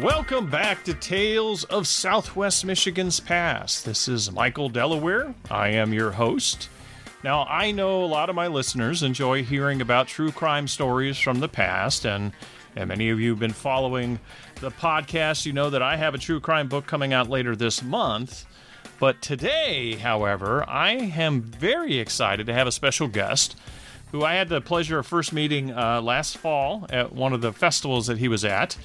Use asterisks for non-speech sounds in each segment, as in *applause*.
Welcome back to Tales of Southwest Michigan's Past. This is Michael Delaware. I am your host. Now, I know a lot of my listeners enjoy hearing about true crime stories from the past, and, and many of you have been following the podcast. You know that I have a true crime book coming out later this month. But today, however, I am very excited to have a special guest who I had the pleasure of first meeting uh, last fall at one of the festivals that he was at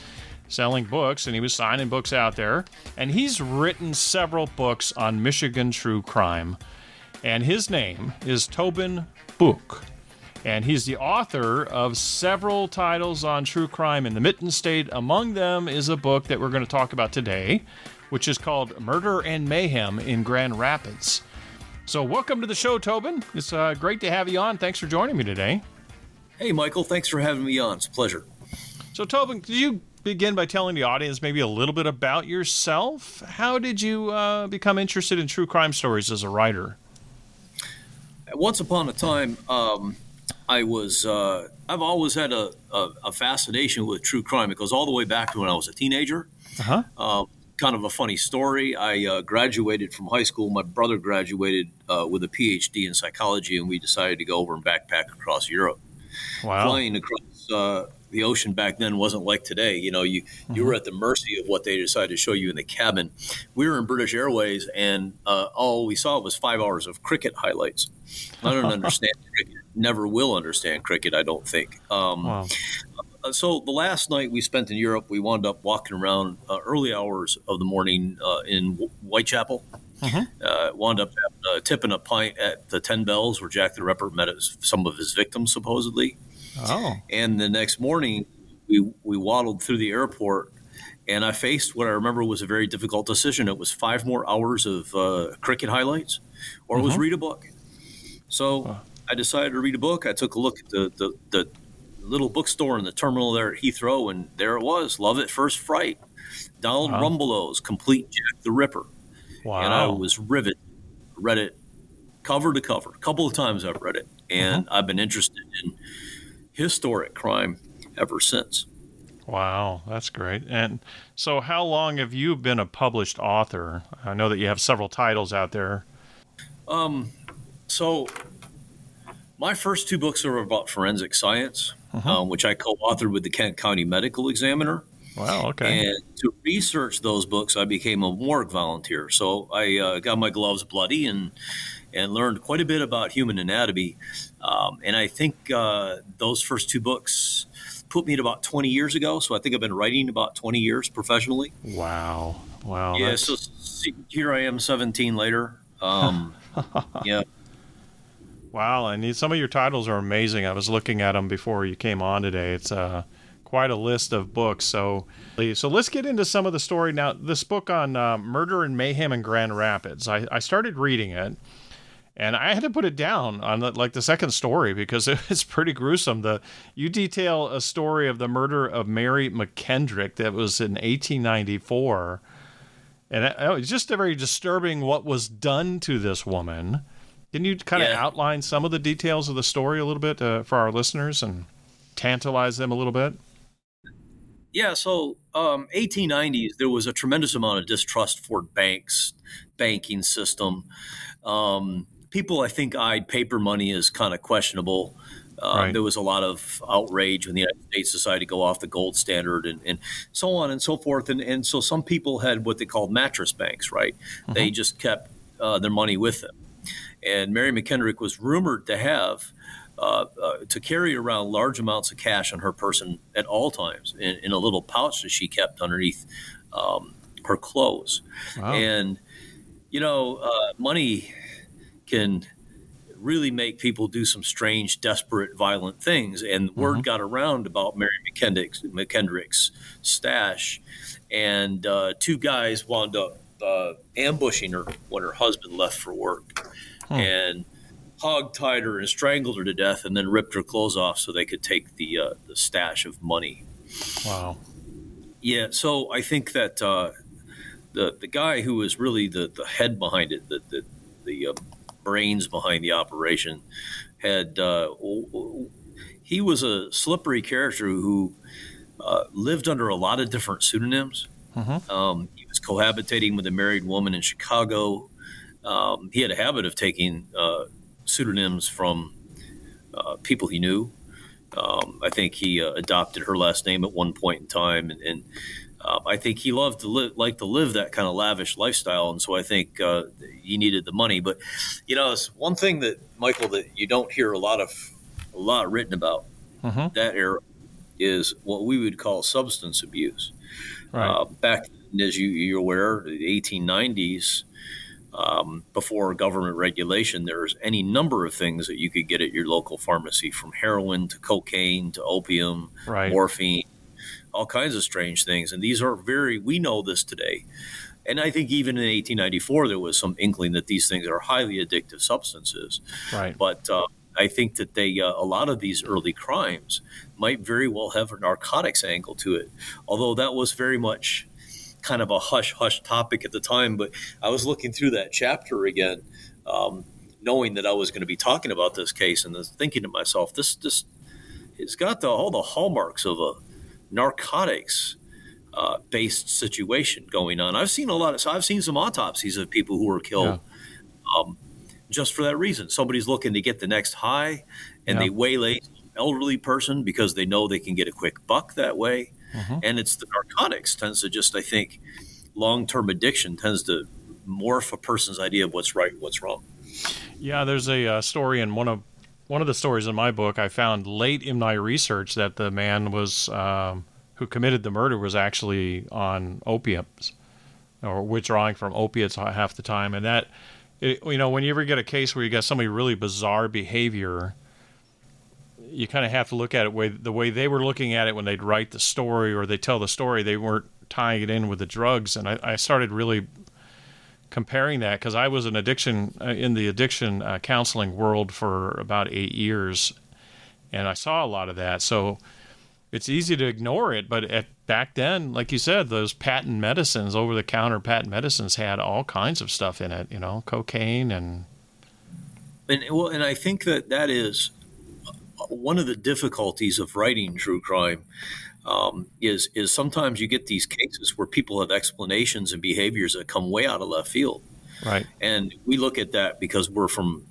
selling books, and he was signing books out there. And he's written several books on Michigan true crime. And his name is Tobin Buhk. And he's the author of several titles on true crime in the Mitten State. Among them is a book that we're going to talk about today, which is called Murder and Mayhem in Grand Rapids. So, welcome to the show, Tobin. It's uh, great to have you on. Thanks for joining me today. Hey, Michael. Thanks for having me on. It's a pleasure. So, Tobin, could you begin by telling the audience maybe a little bit about yourself? How did you uh, become interested in true crime stories as a writer? Once upon a time, um, I was. Uh, I've always had a, a, a, fascination with true crime. It goes all the way back to when I was a teenager. Uh-huh. Uh, kind of a funny story. I uh, graduated from high school. My brother graduated uh, with a PhD in psychology, and we decided to go over and backpack across Europe. Wow. Flying across uh, the ocean back then wasn't like today. You know, you mm-hmm. you were at the mercy of what they decided to show you in the cabin. We were in British Airways, and uh, all we saw was five hours of cricket highlights. I don't *laughs* understand cricket. Never will understand cricket. I don't think. Um, wow. Uh, so the last night we spent in Europe, we wound up walking around uh, early hours of the morning uh, in Whitechapel. Mm-hmm. Uh, wound up uh, tipping a pint at the Ten Bells, where Jack the Ripper met his, some of his victims, supposedly. Oh. And the next morning, we we waddled through the airport, and I faced what I remember was a very difficult decision. It was five more hours of uh, cricket highlights, or mm-hmm. was read a book. So I decided to read a book. I took a look at the, the, the little bookstore in the terminal there at Heathrow, and there it was. Love at First Fright. Donald wow. Rumbelow's Complete Jack the Ripper. Wow. And I was riveted. Read it cover to cover. A couple of times I've read it, and mm-hmm. I've been interested in historic crime ever since. Wow, that's great. And so, how long have you been a published author? I know that you have several titles out there. Um, so my first two books are about forensic science, uh-huh. um, which I co-authored with the Kent County Medical Examiner. Wow. Okay. And to research those books, I became a morgue volunteer. So I uh, got my gloves bloody and and learned quite a bit about human anatomy. Um, and I think uh, those first two books put me at about 20 years ago. So I think I've been writing about 20 years professionally. Wow. Wow. Yeah. That's... So here I am 17 later. Um, *laughs* yeah. Wow, and some of your titles are amazing. I was looking at them before you came on today. It's uh, quite a list of books. So, so let's get into some of the story now. This book on uh, murder and mayhem in Grand Rapids. I, I started reading it, and I had to put it down on the, like the second story because *laughs* it's pretty gruesome. The you detail a story of the murder of Mary McKendrick that was in 1894, and it, it was just a very disturbing what was done to this woman can you kind of outline some of the details of the story a little bit uh, for our listeners and tantalize them a little bit? Yeah, so um, 1890s, there was a tremendous amount of distrust for banks, banking system. Um, people, I think, eyed paper money as kind of questionable. Uh, right. There was a lot of outrage when the United States decided to go off the gold standard and, and so on and so forth. And, and so some people had what they called mattress banks, right? Mm-hmm. They just kept uh, their money with them. And Mary McKendrick was rumored to have uh, uh, to carry around large amounts of cash on her person at all times in, in a little pouch that she kept underneath um, her clothes. Wow. And you know, uh, money can really make people do some strange, desperate, violent things. And mm-hmm. word got around about Mary McKendrick's, McKendrick's stash, and uh, two guys wound up uh, ambushing her when her husband left for work hmm. and hog-tied her and strangled her to death and then ripped her clothes off so they could take the, uh, the stash of money. Wow. Yeah, so I think that uh, the the guy who was really the, the head behind it, the the, the uh, brains behind the operation, had uh, he was a slippery character who uh, lived under a lot of different pseudonyms. Mm-hmm. Um, he was cohabitating with a married woman in Chicago. Um, he had a habit of taking uh, pseudonyms from uh, people he knew. Um, I think he uh, adopted her last name at one point in time, and, and uh, I think he loved to live, like to live that kind of lavish lifestyle, and so I think uh, he needed the money. But you know, it's one thing that Michael that you don't hear a lot of a lot written about mm-hmm. that era is what we would call substance abuse. Right. Uh, back as you, you're aware, the 1890s, um, before government regulation, there's any number of things that you could get at your local pharmacy, from heroin to cocaine to opium, right. morphine, all kinds of strange things. And these are very, we know this today. And I think even in 1894, there was some inkling that these things are highly addictive substances. Right. But uh, I think that they, uh, a lot of these early crimes might very well have a narcotics angle to it. Although that was very much kind of a hush hush topic at the time. But I was looking through that chapter again, um, knowing that I was going to be talking about this case, and thinking to myself, this this it's got the, all the hallmarks of a narcotics. Uh, based situation going on. I've seen a lot of. So I've seen some autopsies of people who were killed yeah. um, just for that reason. Somebody's looking to get the next high, and yeah. they waylay elderly person because they know they can get a quick buck that way. Mm-hmm. And it's the narcotics tends to just, I think, long term addiction tends to morph a person's idea of what's right, and what's wrong. Yeah, there's a uh, story in one of one of the stories in my book. I found late in my research that the man was um, who committed the murder was actually on opiates or withdrawing from opiates half the time, and that. It, you know, when you ever get a case where you got somebody really bizarre behavior, you kind of have to look at it way the way they were looking at it when they'd write the story or they tell the story. They weren't tying it in with the drugs, and I, I started really comparing that because I was an addiction uh, in the addiction uh, counseling world for about eight years, and I saw a lot of that. So it's easy to ignore it, but at, back then, like you said, those patent medicines, over the counter patent medicines, had all kinds of stuff in it. You know, cocaine and. And well, and I think that that is one of the difficulties of writing true crime um, is is sometimes you get these cases where people have explanations and behaviors that come way out of left field. Right. And we look at that because we're from,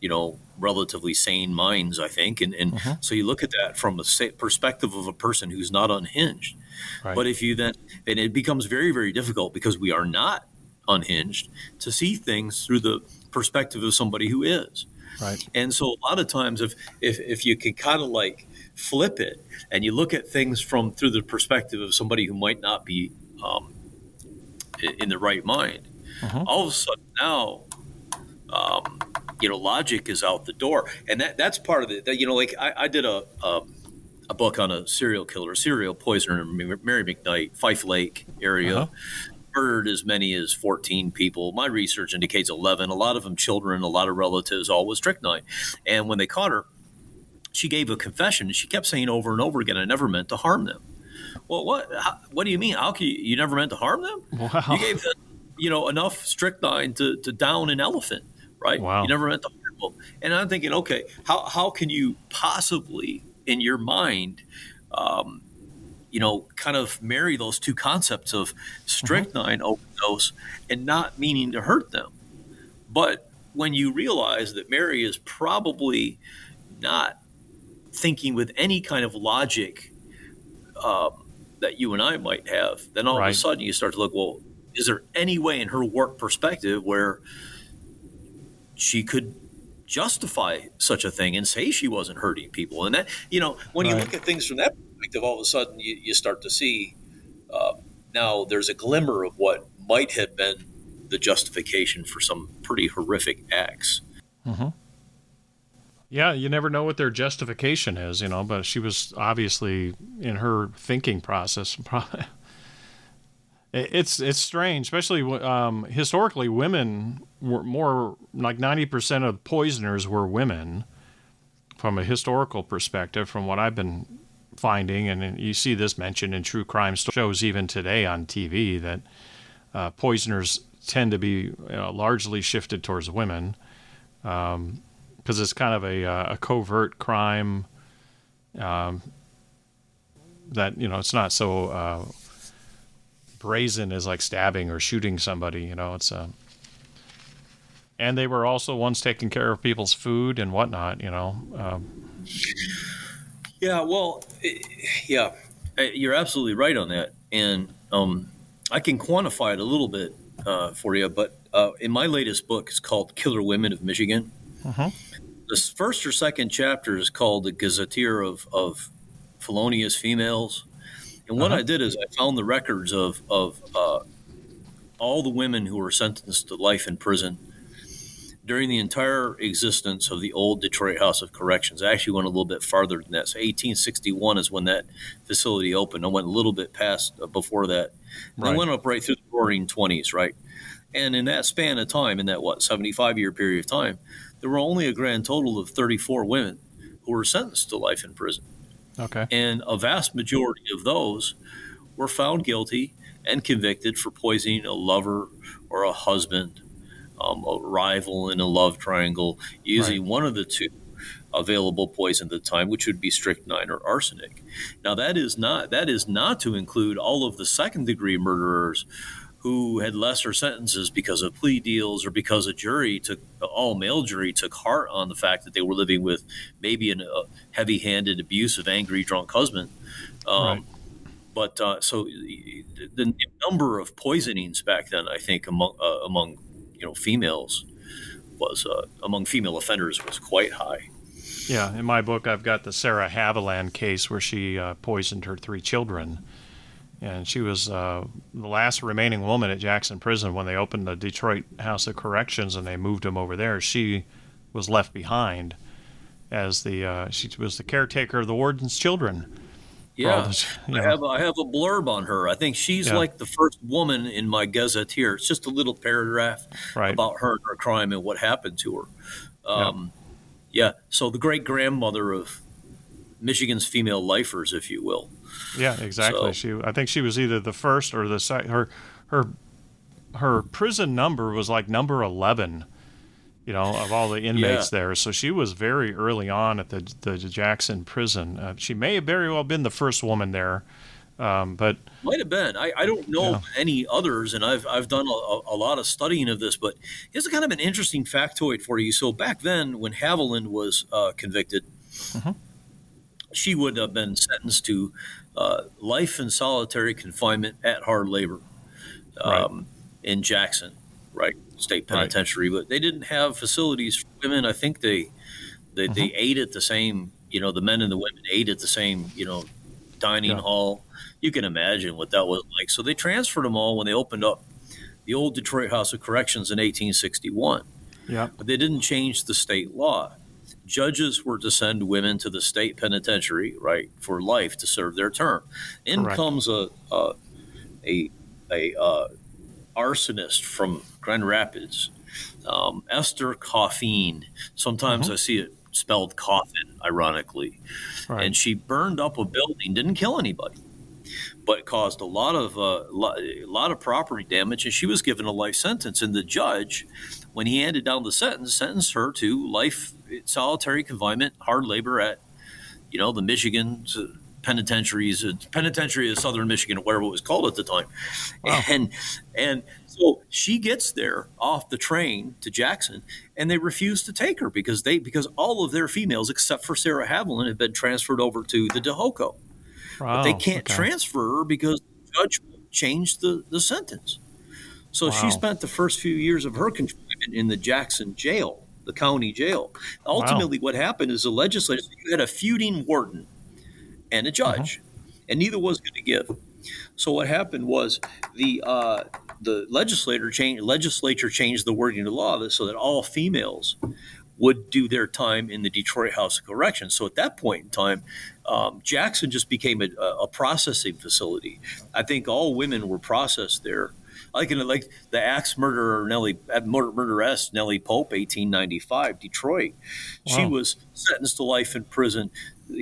you know, relatively sane minds, I think. And, and uh-huh. so you look at that from a perspective of a person who's not unhinged. Right. But if you then, and it becomes very, very difficult because we are not unhinged to see things through the perspective of somebody who is. Right. And so a lot of times, if if, if you can kind of like flip it and you look at things from through the perspective of somebody who might not be um, in the right mind, uh-huh. all of a sudden now, um, you know, logic is out the door, and that that's part of it. That you know, like I, I did a, a, a book on a serial killer, serial poisoner, Mary McKnight, Fife Lake area. Uh-huh murdered as many as 14 people. My research indicates 11. A lot of them children, a lot of relatives, all with strychnine. And when they caught her, she gave a confession. She kept saying over and over again, "I never meant to harm them." Well, what? How, what do you mean? How can you, you never meant to harm them? Wow. You gave them, you know, enough strychnine to, to down an elephant, right? Wow. You never meant to harm them. And I'm thinking, okay, how how can you possibly, in your mind, um, you know, kind of marry those two concepts of strychnine mm-hmm. overdose and not meaning to hurt them. But when you realize that Mary is probably not thinking with any kind of logic um, that you and I might have, then all right. of a sudden you start to look, well, is there any way in her work perspective where she could justify such a thing and say she wasn't hurting people? And that, you know, when right. you look at things from that perspective, all of a sudden you, you start to see uh, now there's a glimmer of what might have been the justification for some pretty horrific acts. Mm-hmm. Yeah, you never know what their justification is, you know, but she was obviously in her thinking process. *laughs* it's it's strange, especially um, historically, women were more like ninety percent of poisoners were women. From a historical perspective, from what I've been finding, and you see this mentioned in true crime shows even today on TV, that uh, poisoners tend to be you know, largely shifted towards women because um, it's kind of a, uh, a covert crime. Um, that you know it's not so uh, brazen as like stabbing or shooting somebody. You know, it's uh, and they were also ones taking care of people's food and whatnot. You know. Um, yeah. Well. Yeah. Uh, you're absolutely right on that, and um, I can quantify it a little bit uh, for you. But uh, in my latest book, it's called "Killer Women of Michigan." Uh-huh. The first or second chapter is called "The Gazetteer of, of Felonious Females," and what uh-huh. I did is I found the records of of uh, all the women who were sentenced to life in prison during the entire existence of the old Detroit House of Corrections. I actually went a little bit farther than that. So 1861 is when that facility opened. I went a little bit past uh, before that. Right. I went up right through the roaring 20s, right? And in that span of time, in that what 75 year period of time, there were only a grand total of 34 women who were sentenced to life in prison. Okay. And a vast majority of those were found guilty and convicted for poisoning a lover or a husband um, a rival in a love triangle using right. one of the two available poison at the time, which would be strychnine or arsenic. Now that is not that is not to include all of the second degree murderers who had lesser sentences because of plea deals or because a jury took all male jury took heart on the fact that they were living with maybe a heavy handed, abusive, angry, drunk husband. Um, right. But uh, so the, the, number of poisonings back then, I think, among uh, among you know females was uh, among female offenders was quite high. Yeah, in my book, I've got the Sarah Haviland case where she uh, poisoned her three children, and she was uh, the last remaining woman at Jackson Prison when they opened the Detroit House of Corrections and they moved him over there. She was left behind as the uh, she was the caretaker of the warden's children yeah, I have I have a blurb on her. I think she's yeah. like the first woman in my gazetteer. It's just a little paragraph right. about her and her crime and what happened to her. Um, yeah. yeah. So the great grandmother of Michigan's female lifers, if you will. Yeah, exactly. So, she I think she was either the first or the second. Her her her prison number was like number eleven you know, of all the inmates yeah. there. So she was very early on at the the Jackson prison. Uh, she may have very well been the first woman there, um, but might have been. I, I don't know yeah. any others, and I've I've done a, a, lot of studying of this. But here's a kind of an interesting factoid for you. So back then, when Haviland was uh, convicted, mm-hmm. she would have been sentenced to uh, life in solitary confinement at hard labor um, right. in Jackson, right? State penitentiary, right. but they didn't have facilities for women. I think they they, mm-hmm. they ate at the same, you know, the men and the women ate at the same, you know, dining yeah. hall. You can imagine what that was like. So they transferred them all when they opened up the old Detroit House of Corrections in 1861. Yeah. But they didn't change the state law. Judges were to send women to the state penitentiary, right, for life to serve their term. In Correct. comes a a a, a uh, arsonist from Grand Rapids, um, Esther Coffin. Sometimes mm-hmm. I see it spelled coffin, ironically. Right. And she burned up a building, didn't kill anybody, but caused a lot of uh, a lot of property damage. And she was given a life sentence. And the judge, when he handed down the sentence, sentenced her to life solitary confinement, hard labor at, you know, the Michigan penitentiaries, penitentiary of Southern Michigan, whatever it was called at the time, wow. and and so she gets there off the train to Jackson, and they refuse to take her because they because all of their females except for Sarah Haviland have been transferred over to the DeHoco, wow. but they can't okay. transfer her because the judge changed the the sentence. So wow. she spent the first few years of her confinement in the Jackson jail, the county jail. Ultimately, what happened is the legislature you had a feuding warden and a judge, uh-huh. and neither was going to give. So what happened was the uh, the legislator legislature changed the wording of the law so that all females would do their time in the Detroit House of Corrections. So at that point in time, um, Jackson just became a, a, processing facility. I think all women were processed there. Like in, like the axe murderer Nellie murder, murderess Nellie Pope, 1895, Detroit. Wow. She was sentenced to life in prison.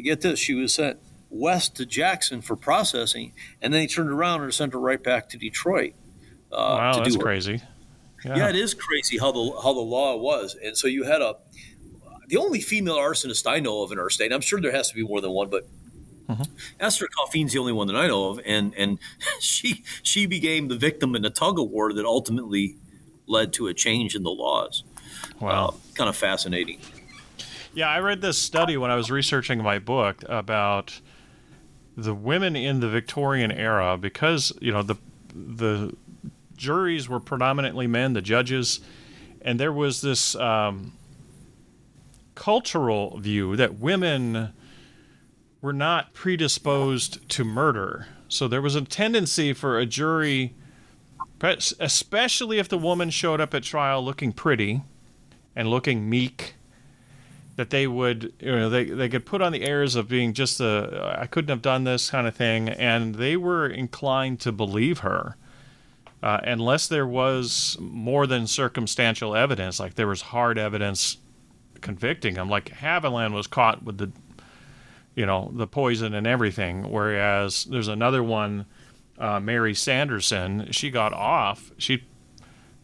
Get this, she was sent west to Jackson for processing, and then he turned around and sent her right back to Detroit. Uh, wow, to that's crazy. Yeah. yeah. it is crazy how the how the law was, and so you had a the only female arsonist I know of in our state. I'm sure there has to be more than one, but Mm-hmm. Esther Coffin's the only one that I know of, and and *laughs* she she became the victim in a tug of war that ultimately led to a change in the laws. Wow, uh, kind of fascinating. Yeah, I read this study when I was researching my book about the women in the Victorian era because you know the the juries were predominantly men, the judges, and there was this um, cultural view that women were not predisposed to murder. So there was a tendency for a jury, especially if the woman showed up at trial looking pretty and looking meek, that they would, you know, they, they could put on the airs of being just a, I couldn't have done this kind of thing. And they were inclined to believe her. Uh, unless there was more than circumstantial evidence, like there was hard evidence convicting him. Like Haviland was caught with the, you know, the poison and everything, whereas there's another one, uh, Mary Sanderson. She got off. She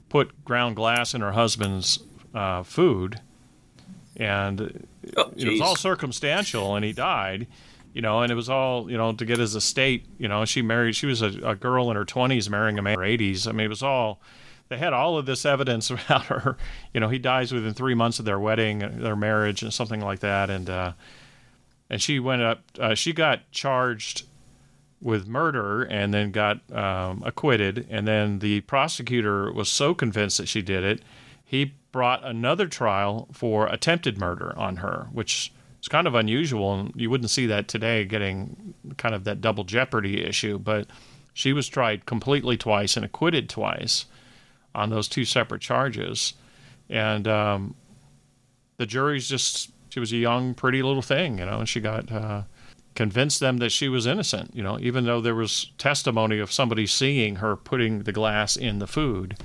put ground glass in her husband's uh, food, and oh, it was all circumstantial, and he died. You know, and it was all you know to get his estate. You know, she married. She was a, a girl in her twenties marrying a man in her eighties. I mean, it was all they had all of this evidence *laughs* about her. You know, he dies within three months of their wedding, their marriage, and something like that. And uh, and she went up. Uh, she got charged with murder and then got um, acquitted. And then the prosecutor was so convinced that she did it, he brought another trial for attempted murder on her, which is kind of unusual. And you wouldn't see that today, getting kind of that double jeopardy issue. But she was tried completely twice and acquitted twice on those two separate charges. And um, the jury's just, she was a young, pretty little thing, you know, and she got uh, convinced them that she was innocent, you know, even though there was testimony of somebody seeing her putting the glass in the food,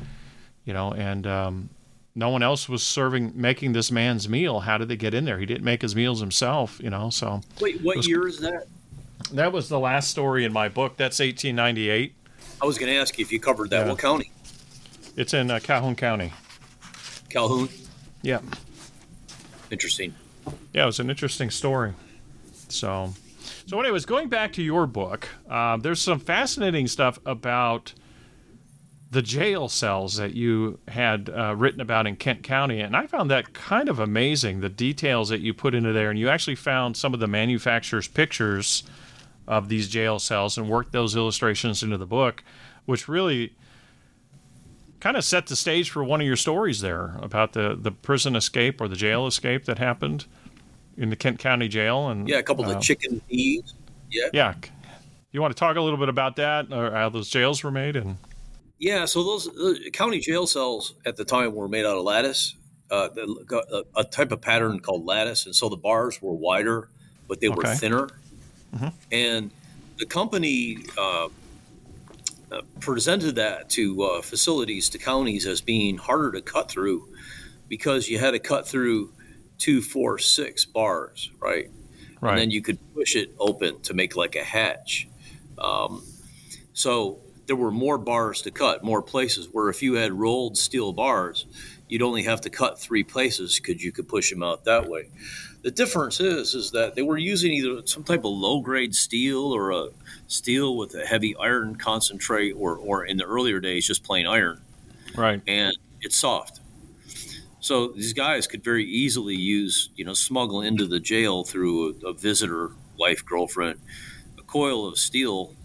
you know, and um, no one else was serving, making this man's meal. How did they get in there? He didn't make his meals himself, you know, so. Wait, what was, year is that? That was the last story in my book. That's 1898. I was going to ask you if you covered that. Yeah. What county? It's in uh, Calhoun County. Calhoun. Yeah. Interesting. Yeah, it was an interesting story. So, so anyways, going back to your book, uh, there's some fascinating stuff about the jail cells that you had uh, written about in Kent County, and I found that kind of amazing. The details that you put into there, and you actually found some of the manufacturers' pictures of these jail cells and worked those illustrations into the book, which really kind of set the stage for one of your stories there about the, the prison escape or the jail escape that happened in the Kent County Jail. And yeah, a couple uh, of chicken thieves. Yeah. Yeah. You want to talk a little bit about that or how those jails were made and. Yeah, so those uh, county jail cells at the time were made out of lattice, uh, a, a, type of pattern called lattice, and so the bars were wider, but they okay. were thinner. Mm-hmm. And the company uh, uh, presented that to uh, facilities, to counties, as being harder to cut through because you had to cut through two, four, six bars, right? Right. And then you could push it open to make like a hatch. Um, so there were more bars to cut, more places. Where if you had rolled steel bars, you'd only have to cut three places because you could push them out that way. The difference is is that they were using either some type of low grade steel or a steel with a heavy iron concentrate, or or in the earlier days just plain iron. Right. And it's soft. So these guys could very easily use, you know, smuggle into the jail through a, a visitor, wife, girlfriend, a coil of steel,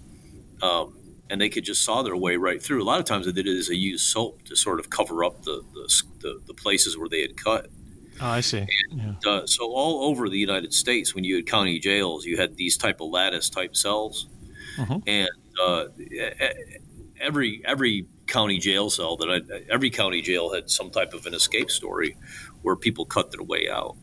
um, and they could just saw their way right through. A lot of times they did it as they used soap to sort of cover up the, the, the, the places where they had cut. Oh, I see. And, yeah. uh, so all over the United States, when you had county jails, you had these type of lattice type cells, mm-hmm. and uh, every every county jail cell that I, every county jail had some type of an escape story where people cut their way out.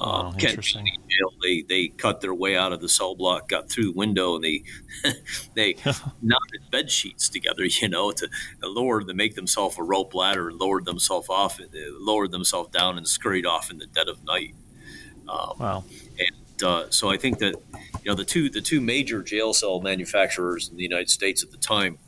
Uh, oh, interesting. Jail, they they cut their way out of the cell block, got through the window, and they *laughs* they knotted bed sheets together, you know, to lower to make themselves a rope ladder, and lowered themselves off, uh, lowered themselves down, and scurried off in the dead of night. Um, wow. And uh, so I think that you know the two the two major jail cell manufacturers in the United States at the time.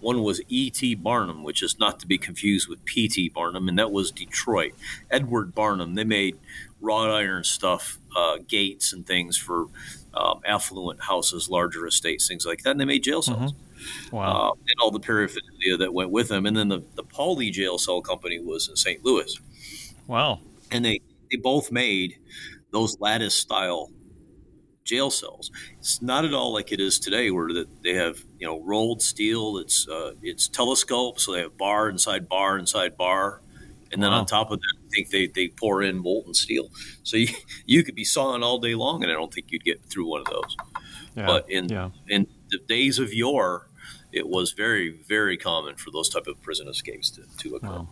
One was E.T. Barnum, which is not to be confused with P.T. Barnum, and that was Detroit. Edward Barnum, they made wrought iron stuff, uh, gates and things for um, affluent houses, larger estates, things like that, and they made jail cells. Mm-hmm. Wow. Uh, and all the paraphernalia that went with them. And then the, the Pauly jail cell company was in St. Louis. Wow. And they, they both made those lattice style jail cells. It's not at all like it is today, where they have you know rolled steel. It's uh, it's telescope, so they have bar inside bar inside bar, and then wow. on top of that, I think they, they pour in molten steel. So you *laughs* you could be sawing all day long, and I don't think you'd get through one of those. Yeah. But in yeah. in the days of yore, it was very very common for those type of prison escapes to, to occur. Wow.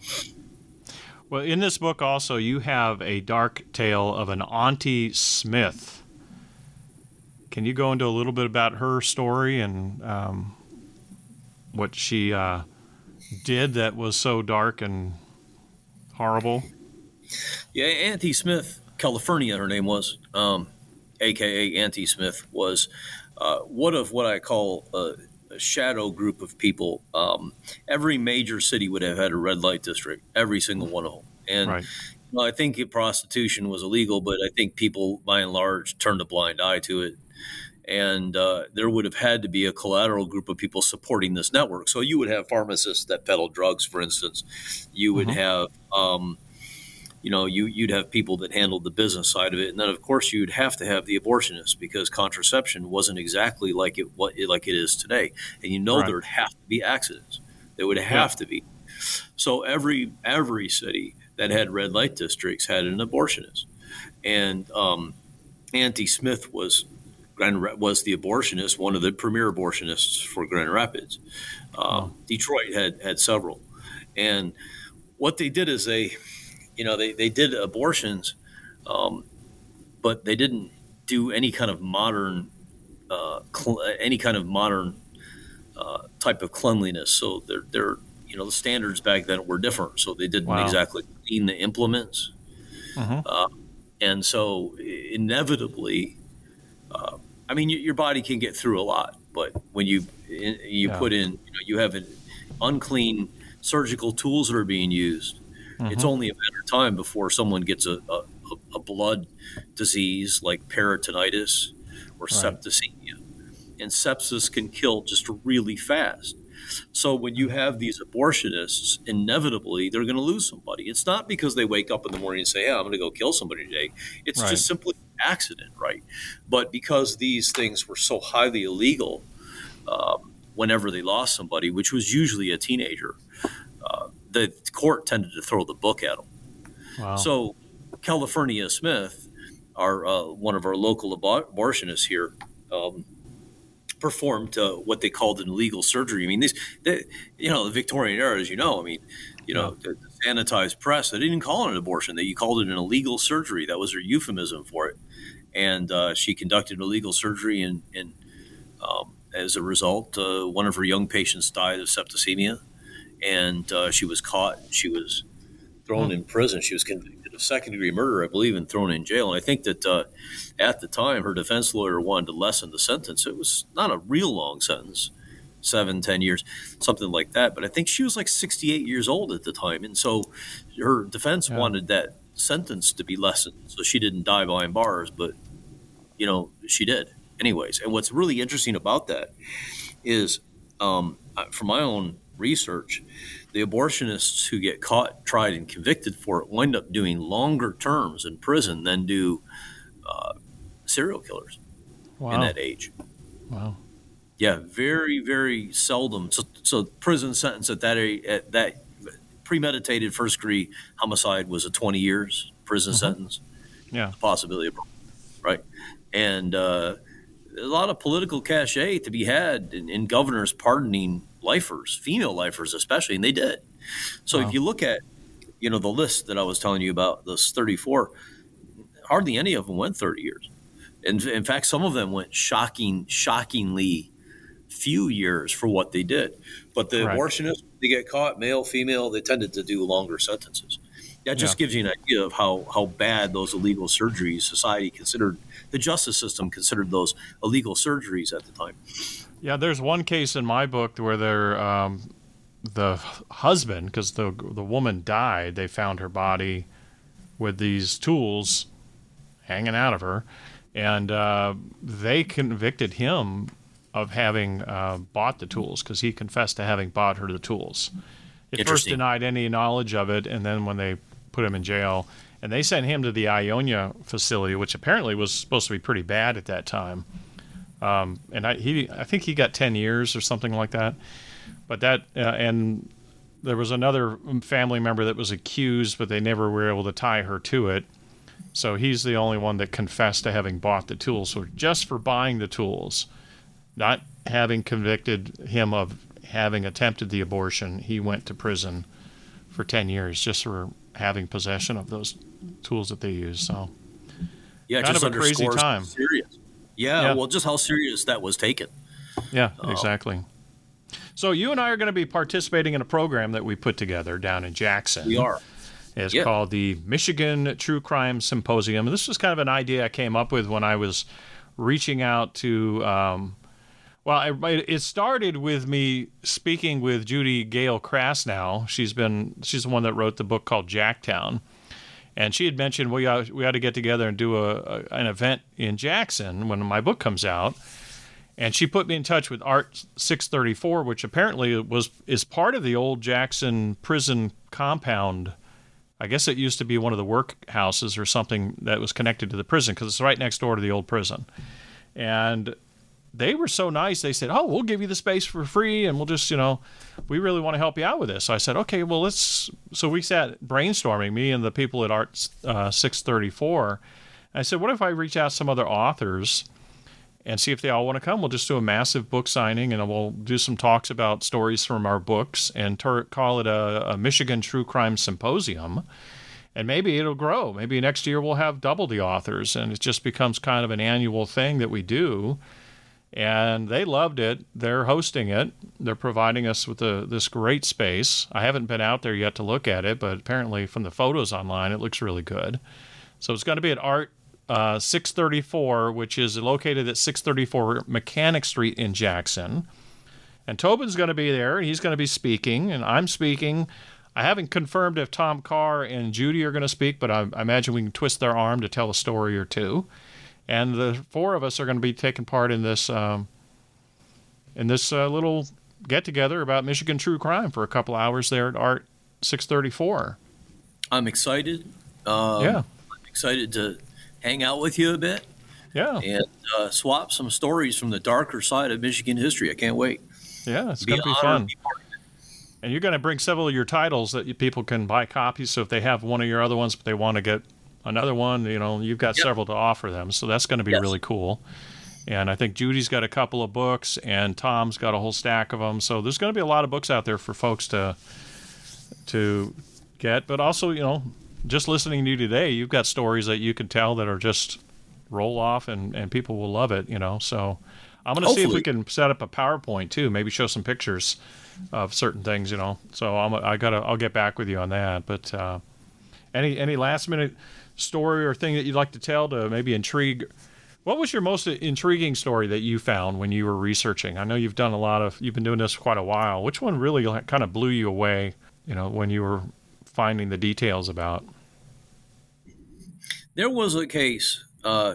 Well, in this book also you have a dark tale of an Auntie Smith. Can you go into a little bit about her story and um, what she uh, did that was so dark and horrible? Yeah, Auntie Smith, California, her name was, um, aka Auntie Smith, was uh, one of what I call a, a shadow group of people. Um, every major city would have had a red light district, every single one of them. And right. you know, I think prostitution was illegal, but I think people, by and large, turned a blind eye to it and uh, there would have had to be a collateral group of people supporting this network. So you would have pharmacists that peddle drugs, for instance. You would mm-hmm. have, um, you know, you you'd have people that handled the business side of it, and then of course you'd have to have the abortionists because contraception wasn't exactly like it what like it is today, and you know right. there'd have to be accidents. There would have yeah. to be. So every every city that had red light districts had an abortionist, and um, Auntie Smith was Grand was the abortionist, one of the premier abortionists for Grand Rapids. Uh, Detroit had had several, and what they did is they, you know, they they did abortions, um, but they didn't do any kind of modern, uh, cl- any kind of modern uh, type of cleanliness. So they're they're you know the standards back then were different, so they didn't wow. exactly clean the implements, uh-huh. uh, and so inevitably. I mean, your body can get through a lot, but when you you yeah. put in, you know, you have an unclean surgical tools that are being used. Mm-hmm. It's only a matter of time before someone gets a, a, a blood disease like peritonitis or right. septicemia, and sepsis can kill just really fast. So when you have these abortionists, inevitably they're going to lose somebody. It's not because they wake up in the morning and say, "Yeah, I'm going to go kill somebody today." It's right. just simply accident, right? But because these things were so highly illegal, um, whenever they lost somebody, which was usually a teenager, uh, the court tended to throw the book at them. Wow. So, California Smith, our uh, one of our local abortionists here, um, performed uh, what they called an illegal surgery. I mean, these, they, you know, the Victorian era, as you know, I mean, you know, the, the sanitized press, they didn't call it an abortion. They called it an illegal surgery. That was their euphemism for it and uh, she conducted illegal surgery, and, and um, as a result, uh, one of her young patients died of septicemia, and uh, she was caught. She was thrown in prison. She was convicted of second degree murder, I believe, and thrown in jail. And I think that uh, at the time, her defense lawyer wanted to lessen the sentence. It was not a real long sentence seven, ten years, something like that. But I think she was like 68 years old at the time. And so her defense yeah. wanted that sentence to be lessened so she didn't die behind bars. But you know, she did anyways. And what's really interesting about that is, um, from my own research, the abortionists who get caught, tried, and convicted for it wind up doing longer terms in prison than do uh, serial killers wow. in that age. Wow. Yeah, very, very seldom. So, so prison sentence at that age at that premeditated first degree homicide was a 20 years prison mm-hmm. sentence. Yeah, possibility of right and uh, a lot of political cachet to be had in, in, governors pardoning lifers, female lifers especially, and they did. So wow. if you look at, you know, the list that I was telling you about, those 34, hardly any of them went 30 years. And in fact, some of them went shocking, shockingly few years for what they did. But the right. abortionists, they get caught, male, female, they tended to do longer sentences. That just yeah. gives you an idea of how, how bad those illegal surgeries society considered the justice system considered those illegal surgeries at the time. Yeah, there's one case in my book where they're, um, the husband, because the the woman died, they found her body with these tools hanging out of her, and uh, they convicted him of having uh, bought the tools because he confessed to having bought her the tools. He first denied any knowledge of it, and then when they put him in jail, and they sent him to the Ionia facility, which apparently was supposed to be pretty bad at that time. Um, and I, he, I think he got ten years or something like that. But that, uh, and there was another family member that was accused, but they never were able to tie her to it. So he's the only one that confessed to having bought the tools. So just for buying the tools, not having convicted him of having attempted the abortion, he went to prison for 10 years just for having possession of those tools that they use. So, yeah, kind of a crazy time. Serious. Yeah, yeah, well, just how serious that was taken. Yeah, uh, exactly. So you and I are going to be participating in a program that we put together down in Jackson. We are. It's yeah. called the Michigan True Crime Symposium. This was kind of an idea I came up with when I was reaching out to. Um, well, it started with me speaking with Judy Gail Krasnow. She's been she's the one that wrote the book called Jacktown, and she had mentioned we ought, we ought to get together and do a, a an event in Jackson when my book comes out and she put me in touch with Art 634, which apparently was is part of the old Jackson prison compound. I guess it used to be one of the workhouses or something that was connected to the prison because it's right next door to the old prison. And they were so nice. They said, "Oh, we'll give you the space for free, and we'll just, you know, we really want to help you out with this." So I said, "Okay, well, let's." So we sat brainstorming, me and the people at Art uh, 634. I said, "What if I reach out some other authors?" and see if they all want to come. We'll just do a massive book signing and we'll do some talks about stories from our books and ter- call it a, a, Michigan True Crime Symposium. And maybe it'll grow. Maybe next year we'll have double the authors and it just becomes kind of an annual thing that we do. And they loved it. They're hosting it. They're providing us with a, this great space. I haven't been out there yet to look at it, but apparently from the photos online, it looks really good. So it's going to be at Art uh, 634, which is located at 634 Mechanic Street in Jackson. And Tobin's going to be there. He's going to be speaking, and I'm speaking. I haven't confirmed if Tom Carr and Judy are going to speak, but I, I imagine we can twist their arm to tell a story or two. And the four of us are going to be taking part in this um, in this uh, little get together about Michigan true crime for a couple hours there at Art 634. I'm excited. Um, yeah, I'm excited to hang out with you a bit. Yeah. And uh, swap some stories from the darker side of Michigan history. I can't wait. Yeah, it's going to be fun. Be and you're going to bring several of your titles that you, people can buy copies. So if they have one of your other ones, but they want to get another one, you know, you've got yep. several to offer them. So that's going to be yes. really cool. And I think Judy's got a couple of books, and Tom's got a whole stack of them. So there's going to be a lot of books out there for folks to to get. But also, you know, just listening to you today, you've got stories that you can tell that are just roll off and, and people will love it, you know. So I'm going to see if we can set up a PowerPoint too, maybe show some pictures of certain things, you know. So I'm, I got to, I'll get back with you on that. But uh, any, any last minute story or thing that you'd like to tell to maybe intrigue? What was your most intriguing story that you found when you were researching? I know you've done a lot of, you've been doing this quite a while. Which one really kind of blew you away, you know, when you were finding the details about? There was a case uh,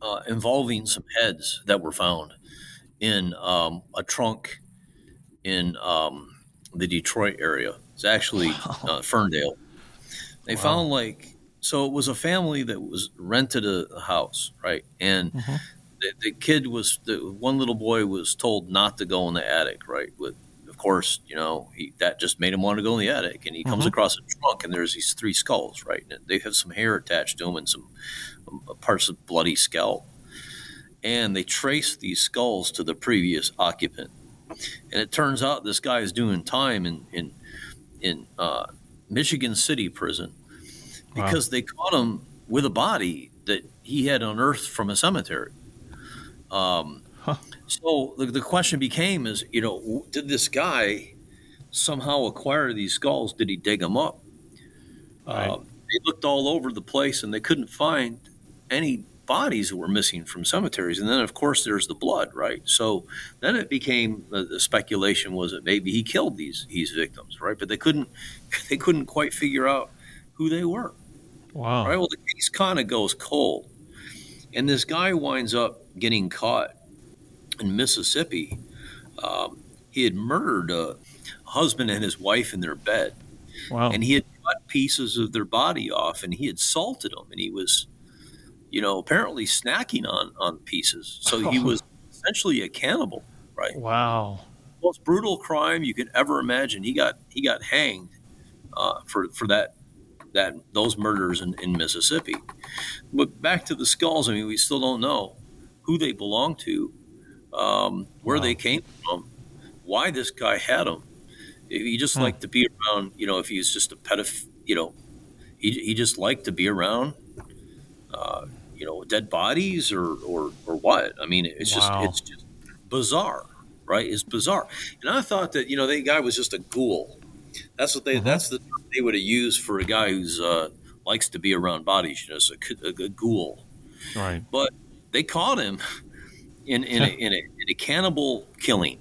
uh, involving some heads that were found in um, a trunk in um, the Detroit area. It's actually uh, Ferndale. They wow. found like so it was a family that was rented a, a house, right? And mm-hmm. the, the, kid was the one little boy was told not to go in the attic, right? With of course, you know, he, that just made him want to go in the attic. And he comes mm-hmm. across a trunk, and there's these three skulls, right? And they have some hair attached to them and some um, parts of bloody scalp. And they trace these skulls to the previous occupant. And it turns out this guy is doing time in in in uh, Michigan City prison because wow. they caught him with a body that he had unearthed from a cemetery. Um, huh. So the, the question became is, you know, did this guy somehow acquire these skulls? Did he dig them up? Right. Uh, they looked all over the place and they couldn't find any bodies that were missing from cemeteries. And then, of course, there's the blood, right? So then it became the, the speculation was that maybe he killed these these victims, right? But they couldn't *laughs* they couldn't quite figure out who they were. Wow. Right. Well, the case kind of goes cold And this guy winds up getting caught in Mississippi. Um, he had murdered a husband and his wife in their bed. Wow. And he had cut pieces of their body off and he had salted them and he was, you know, apparently snacking on, on pieces. So he *laughs* was essentially a cannibal, right? Wow. Most brutal crime you could ever imagine. He got he got hanged uh, for for that that those murders in, in Mississippi. But back to the skulls, I mean, we still don't know who they belong to, um, where Wow. they came from, why this guy had them. If he just Hmm. liked to be around, you know, if he's just a pedoph, you know, he, he just liked to be around, uh, you know, dead bodies or, or, or what? I mean, it's Wow. just, it's just bizarre, right? It's bizarre. And I thought that, you know, that guy was just a ghoul. That's what they, Mhm. that's the they would have used for a guy who's, uh, likes to be around bodies, you know, it's a, a, a ghoul Right. but they caught him in in a, *laughs* in, a, in a cannibal killing.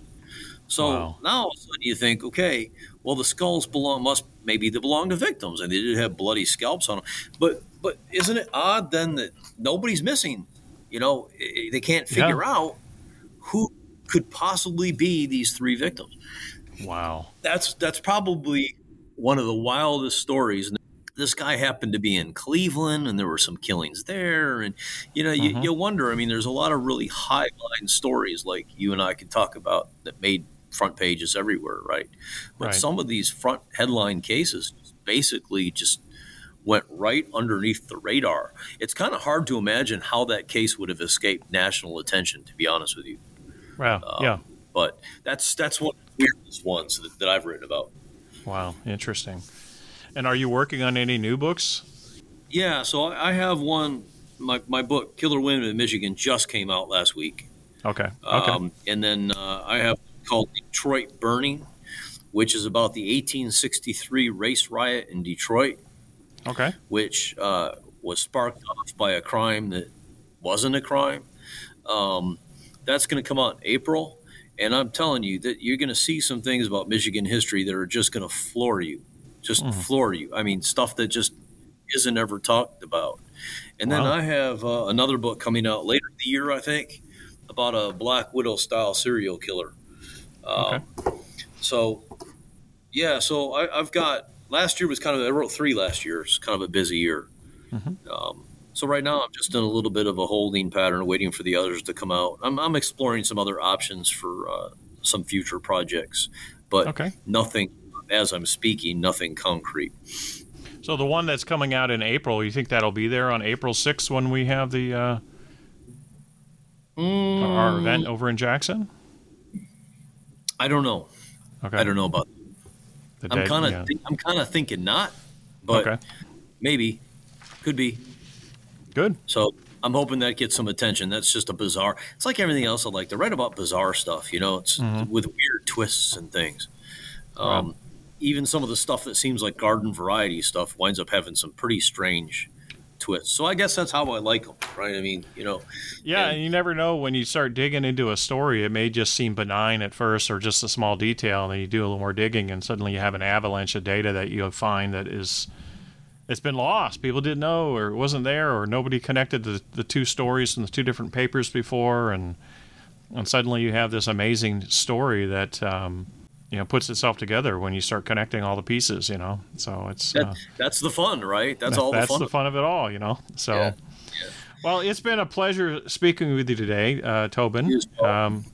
So Wow. now all of a sudden you think, okay, well the skulls belong must maybe they belong to victims, and they did have bloody scalps on them. But but isn't it odd then that nobody's missing? You know, they can't Yeah. figure out who could possibly be these three victims Wow. that's that's probably one of the wildest stories. This guy happened to be in Cleveland, and there were some killings there, and you know, you, Mhm. you wonder. I mean, there's a lot of really high line stories like you and I could talk about that made front pages everywhere, right? But Right. some of these front headline cases basically just went right underneath the radar. It's kind of hard to imagine how that case would have escaped national attention, to be honest with you. Wow. Um, yeah. But that's that's the weirdest ones that, that I've written about. Wow. Interesting. And are you working on any new books? Yeah, so I have one. My, my book, Killer Women in Michigan, just came out last week. Okay. Okay. Um, and then uh, I have called Detroit Burning, which is about the 1863 race riot in Detroit, okay. which uh, was sparked off by a crime that wasn't a crime. Um, that's going to come out in April. And I'm telling you that you're going to see some things about Michigan history that are just going to floor you, just Mhm. floor you. I mean, stuff that just isn't ever talked about. And then Wow. I have uh, another book coming out later in the year, I think, about a Black Widow style serial killer. Um, So, yeah, so I, I've got last year was kind of I wrote three last year. It's kind of a busy year. Mhm. Um, so right now I'm just in a little bit of a holding pattern, waiting for the others to come out. I'm, I'm exploring some other options for uh, some future projects, but Okay. nothing as I'm speaking, nothing concrete. So the one that's coming out in April, you think that'll be there on April 6th when we have the uh, our event over in Jackson? I don't know. Okay. I don't know about. The I'm kind of yeah. I'm kind of thinking not, but okay. maybe could be. Good. So I'm hoping that gets some attention. That's just a bizarre. It's like everything else I like to write about bizarre stuff. You know, it's Mhm. with weird twists and things. Um, Even some of the stuff that seems like garden variety stuff winds up having some pretty strange twists. So I guess that's how I like them, right? I mean, you know, Yeah, And- and you never know when you start digging into a story. It may just seem benign at first, or just a small detail, and then you do a little more digging, and suddenly you have an avalanche of data that you'll find that is it's been lost. People didn't know, or it wasn't there, or nobody connected the, the two stories from the two different papers before, and and suddenly you have this amazing story that um, you know puts itself together when you start connecting all the pieces. You know, so it's that, uh, that's the fun, right? That's that- all that's the fun. the fun of it all. You know, so. Yeah. Well, it's been a pleasure speaking with you today, uh, Tobin. You as well. Um,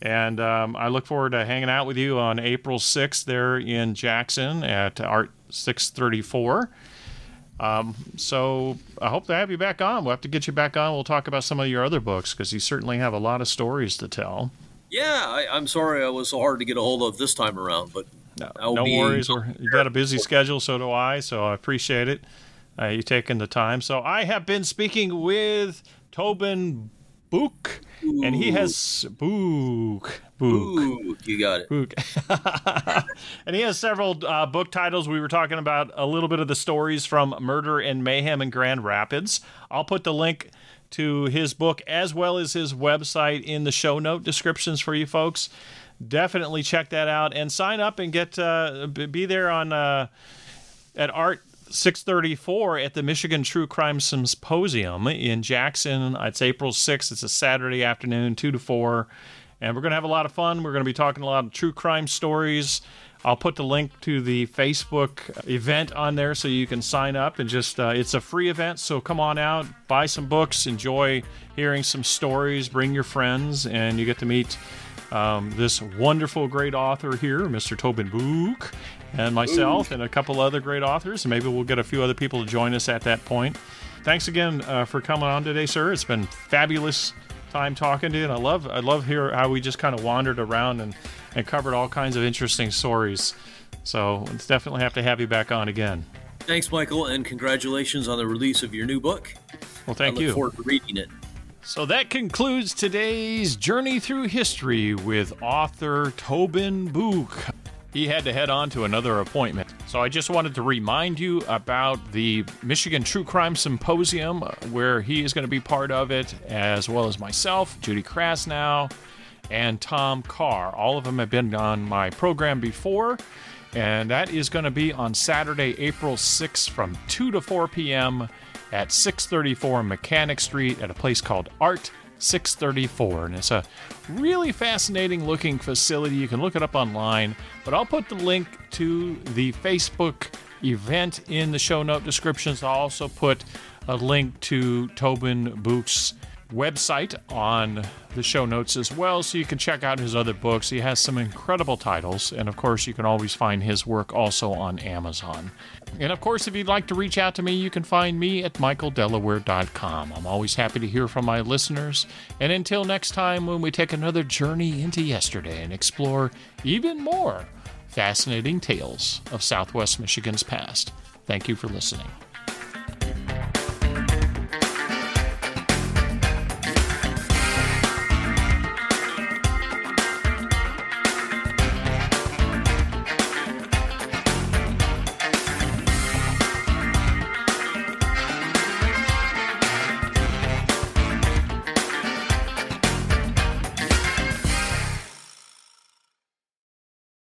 and um, I look forward to hanging out with you on April 6th there in Jackson at Art 634. Um, so I hope to have you back on. We'll have to get you back on. We'll talk about some of your other books because you certainly have a lot of stories to tell. Yeah, I, I'm sorry I was so hard to get a hold of this time around, but No, I'll no be- worries. We're, you got a busy schedule, so do I. So I appreciate it. Uh, you taking the time. So I have been speaking with Tobin Buhk, and he has Book Book. ooh, you got it. Book. *laughs* and he has several uh, book titles. We were talking about a little bit of the stories from Murder and Mayhem in Grand Rapids. I'll put the link to his book as well as his website in the show note descriptions for you folks. Definitely check that out and sign up and get uh, be there on uh, at Art 634 at the Michigan True Crime Symposium in Jackson. It's April 6th. It's a Saturday afternoon, 2 to 4. And we're going to have a lot of fun. We're going to be talking a lot of true crime stories. I'll put the link to the Facebook event on there so you can sign up and just, uh, it's a free event. So come on out, buy some books, enjoy hearing some stories, bring your friends, and you get to meet um, this wonderful, great author here, Mr. Tobin Buhk, and myself, and a couple other great authors. And maybe we'll get a few other people to join us at that point. Thanks again uh, for coming on today, sir. It's been fabulous time talking to you, and I love I love hear how we just kind of wandered around and and covered all kinds of interesting stories. So it's definitely have to have you back on again. Thanks, Michael, and congratulations on the release of your new book. Well, thank I look you. Forward to reading it. So that concludes today's journey through history with author Tobin Buhk. He had to head on to another appointment. So I just wanted to remind you about the Michigan True Crime Symposium, where he is going to be part of it, as well as myself, Judy Krasnow, and Tom Carr. All of them have been on my program before, and that is going to be on Saturday, April 6th from 2 to 4 p.m at 634 Mechanic Street at a place called Art 634. And it's a really fascinating looking facility. You can look it up online, but I'll put the link to the Facebook event in the show note descriptions. I'll also put a link to Tobin Buhk's website on the show notes as well, so you can check out his other books. He has some incredible titles, and of course, you can always find his work also on Amazon. And of course, if you'd like to reach out to me, you can find me at michaeldelaware.com. I'm always happy to hear from my listeners. And until next time, when we take another journey into yesterday and explore even more fascinating tales of Southwest Michigan's past, thank you for listening.